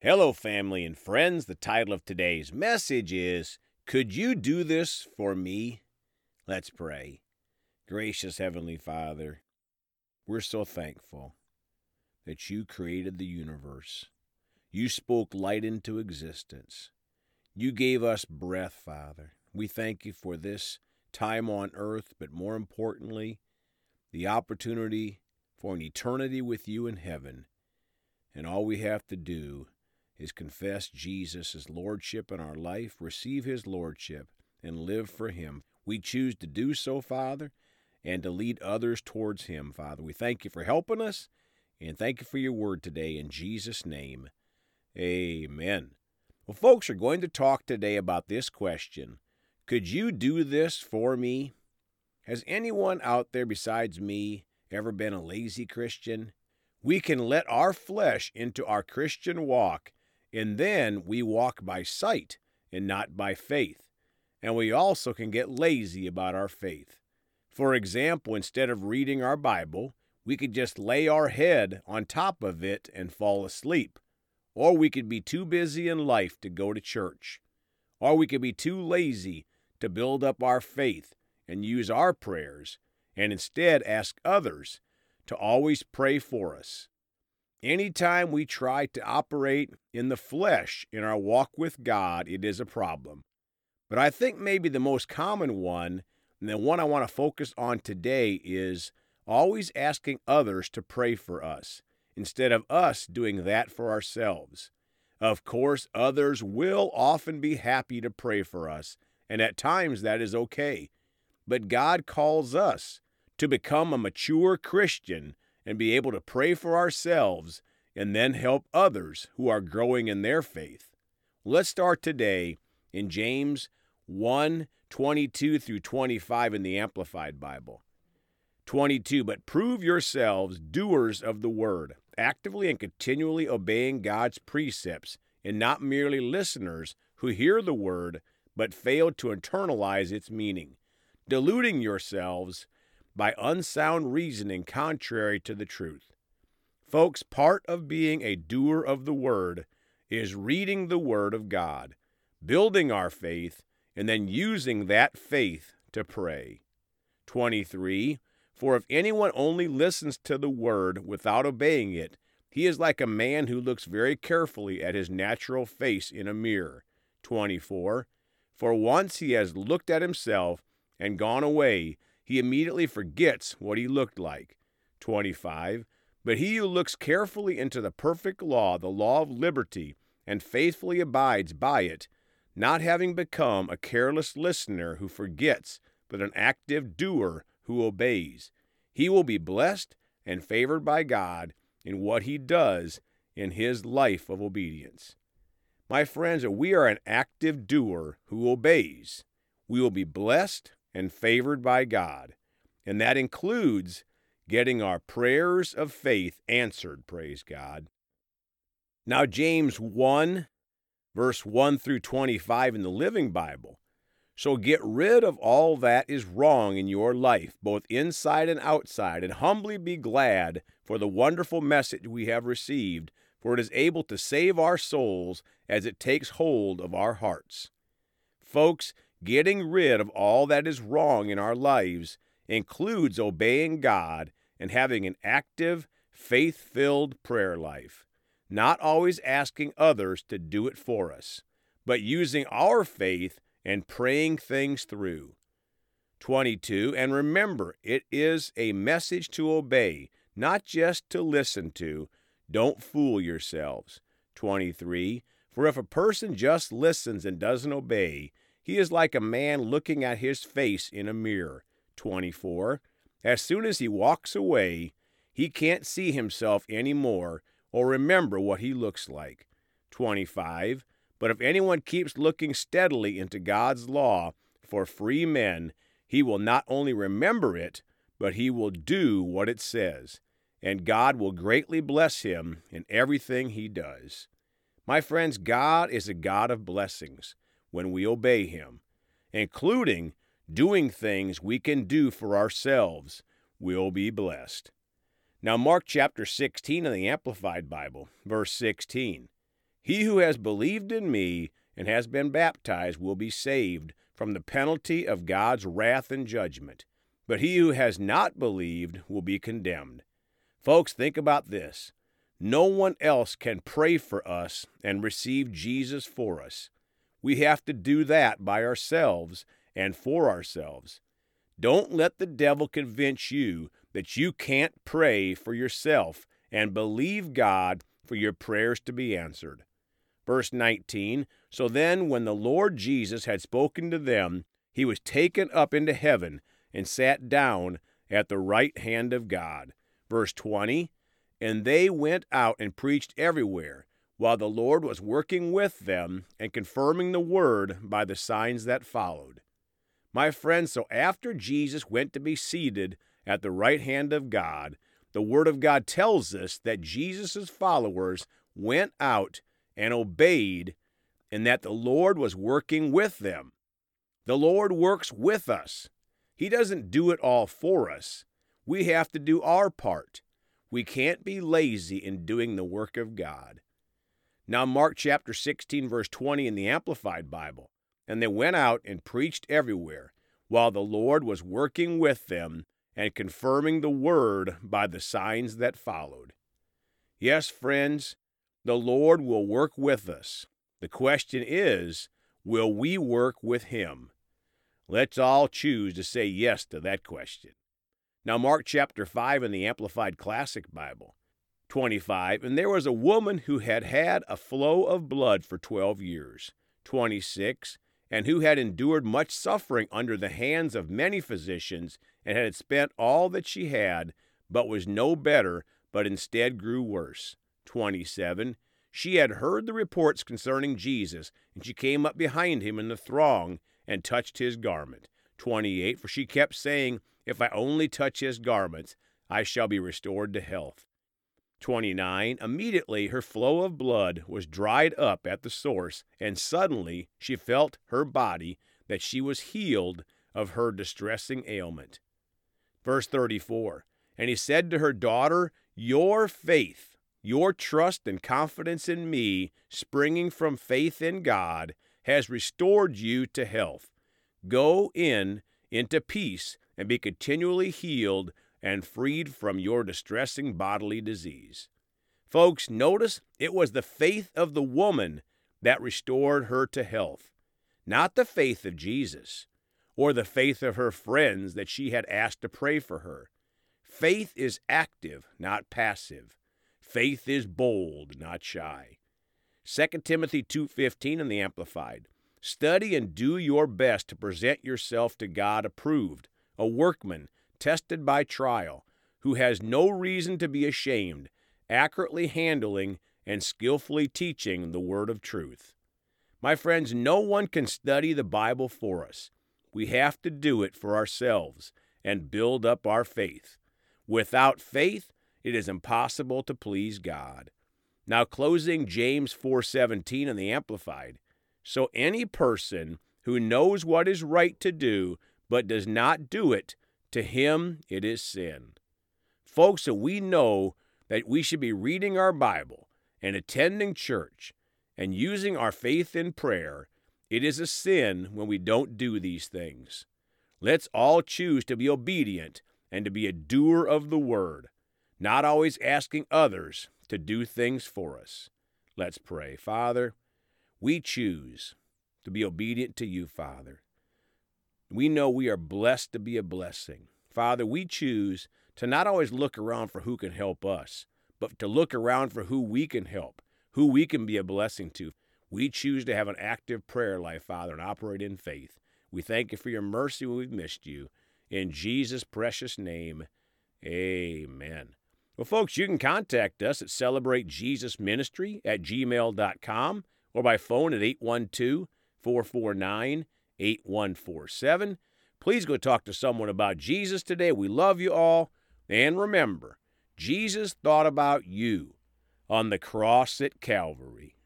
Hello, family and friends. The title of today's message is Could You Do This for Me? Let's pray. Gracious Heavenly Father, we're so thankful that you created the universe. You spoke light into existence. You gave us breath, Father. We thank you for this time on earth, but more importantly, the opportunity for an eternity with you in heaven. And all we have to do is confess Jesus as Lordship in our life, receive His Lordship, and live for Him. We choose to do so, Father, and to lead others towards Him, Father. We thank you for helping us, and thank you for your word today in Jesus' name. Amen. Well, folks are going to talk today about this question Could you do this for me? Has anyone out there besides me ever been a lazy Christian? We can let our flesh into our Christian walk and then we walk by sight and not by faith. And we also can get lazy about our faith. For example, instead of reading our Bible, we could just lay our head on top of it and fall asleep. Or we could be too busy in life to go to church. Or we could be too lazy to build up our faith and use our prayers, and instead ask others to always pray for us. Anytime we try to operate in the flesh in our walk with God, it is a problem. But I think maybe the most common one, and the one I want to focus on today, is always asking others to pray for us instead of us doing that for ourselves. Of course, others will often be happy to pray for us, and at times that is okay. But God calls us to become a mature Christian and be able to pray for ourselves and then help others who are growing in their faith. Let's start today in James 1 22 through 25 in the Amplified Bible. 22 But prove yourselves doers of the word, actively and continually obeying God's precepts, and not merely listeners who hear the word but fail to internalize its meaning, deluding yourselves by unsound reasoning contrary to the truth. Folks, part of being a doer of the Word is reading the Word of God, building our faith, and then using that faith to pray. 23. For if anyone only listens to the Word without obeying it, he is like a man who looks very carefully at his natural face in a mirror. 24. For once he has looked at himself and gone away, he immediately forgets what he looked like. 25. But he who looks carefully into the perfect law, the law of liberty, and faithfully abides by it, not having become a careless listener who forgets, but an active doer who obeys, he will be blessed and favored by God in what he does in his life of obedience. My friends, we are an active doer who obeys. We will be blessed and favored by God. And that includes getting our prayers of faith answered, praise God. Now, James 1, verse 1 through 25 in the Living Bible. So get rid of all that is wrong in your life, both inside and outside, and humbly be glad for the wonderful message we have received, for it is able to save our souls as it takes hold of our hearts. Folks, Getting rid of all that is wrong in our lives includes obeying God and having an active, faith filled prayer life, not always asking others to do it for us, but using our faith and praying things through. 22. And remember, it is a message to obey, not just to listen to. Don't fool yourselves. 23. For if a person just listens and doesn't obey, he is like a man looking at his face in a mirror. 24. As soon as he walks away, he can't see himself any more or remember what he looks like. 25. But if anyone keeps looking steadily into God's law for free men, he will not only remember it, but he will do what it says, and God will greatly bless him in everything he does. My friends, God is a God of blessings when we obey Him, including doing things we can do for ourselves, we'll be blessed. Now, Mark chapter 16 in the Amplified Bible, verse 16. He who has believed in me and has been baptized will be saved from the penalty of God's wrath and judgment. But he who has not believed will be condemned. Folks, think about this. No one else can pray for us and receive Jesus for us. We have to do that by ourselves and for ourselves. Don't let the devil convince you that you can't pray for yourself and believe God for your prayers to be answered. Verse 19 So then, when the Lord Jesus had spoken to them, he was taken up into heaven and sat down at the right hand of God. Verse 20 And they went out and preached everywhere, while the Lord was working with them and confirming the word by the signs that followed. My friends, so after Jesus went to be seated at the right hand of God, the Word of God tells us that Jesus' followers went out and obeyed, and that the Lord was working with them. The Lord works with us. He doesn't do it all for us. We have to do our part. We can't be lazy in doing the work of God. Now, Mark chapter 16, verse 20 in the Amplified Bible. And they went out and preached everywhere, while the Lord was working with them and confirming the word by the signs that followed. Yes, friends, the Lord will work with us. The question is, will we work with Him? Let's all choose to say yes to that question. Now, Mark chapter 5 in the Amplified Classic Bible. 25. And there was a woman who had had a flow of blood for 12 years. 26 and who had endured much suffering under the hands of many physicians, and had spent all that she had, but was no better, but instead grew worse. 27. She had heard the reports concerning Jesus, and she came up behind him in the throng and touched his garment. 28. For she kept saying, If I only touch his garments, I shall be restored to health. 29. Immediately her flow of blood was dried up at the source, and suddenly she felt her body that she was healed of her distressing ailment. Verse 34 And he said to her daughter, Your faith, your trust and confidence in me, springing from faith in God, has restored you to health. Go in into peace and be continually healed and freed from your distressing bodily disease. Folks, notice it was the faith of the woman that restored her to health, not the faith of Jesus or the faith of her friends that she had asked to pray for her. Faith is active, not passive. Faith is bold, not shy. 2 Timothy 2:15 in the amplified. Study and do your best to present yourself to God approved, a workman tested by trial, who has no reason to be ashamed, accurately handling and skillfully teaching the word of truth. My friends, no one can study the Bible for us. We have to do it for ourselves and build up our faith. Without faith, it is impossible to please God. Now closing James 4:17 in the amplified. So any person who knows what is right to do but does not do it to him it is sin. Folks, so we know that we should be reading our Bible and attending church and using our faith in prayer. It is a sin when we don't do these things. Let's all choose to be obedient and to be a doer of the word, not always asking others to do things for us. Let's pray. Father, we choose to be obedient to you, Father. We know we are blessed to be a blessing. Father, we choose to not always look around for who can help us, but to look around for who we can help, who we can be a blessing to. We choose to have an active prayer life, Father, and operate in faith. We thank you for your mercy when we've missed you. In Jesus' precious name, amen. Well, folks, you can contact us at celebratejesusministry at gmail.com or by phone at 812 449 8147. Please go talk to someone about Jesus today. We love you all. And remember, Jesus thought about you on the cross at Calvary.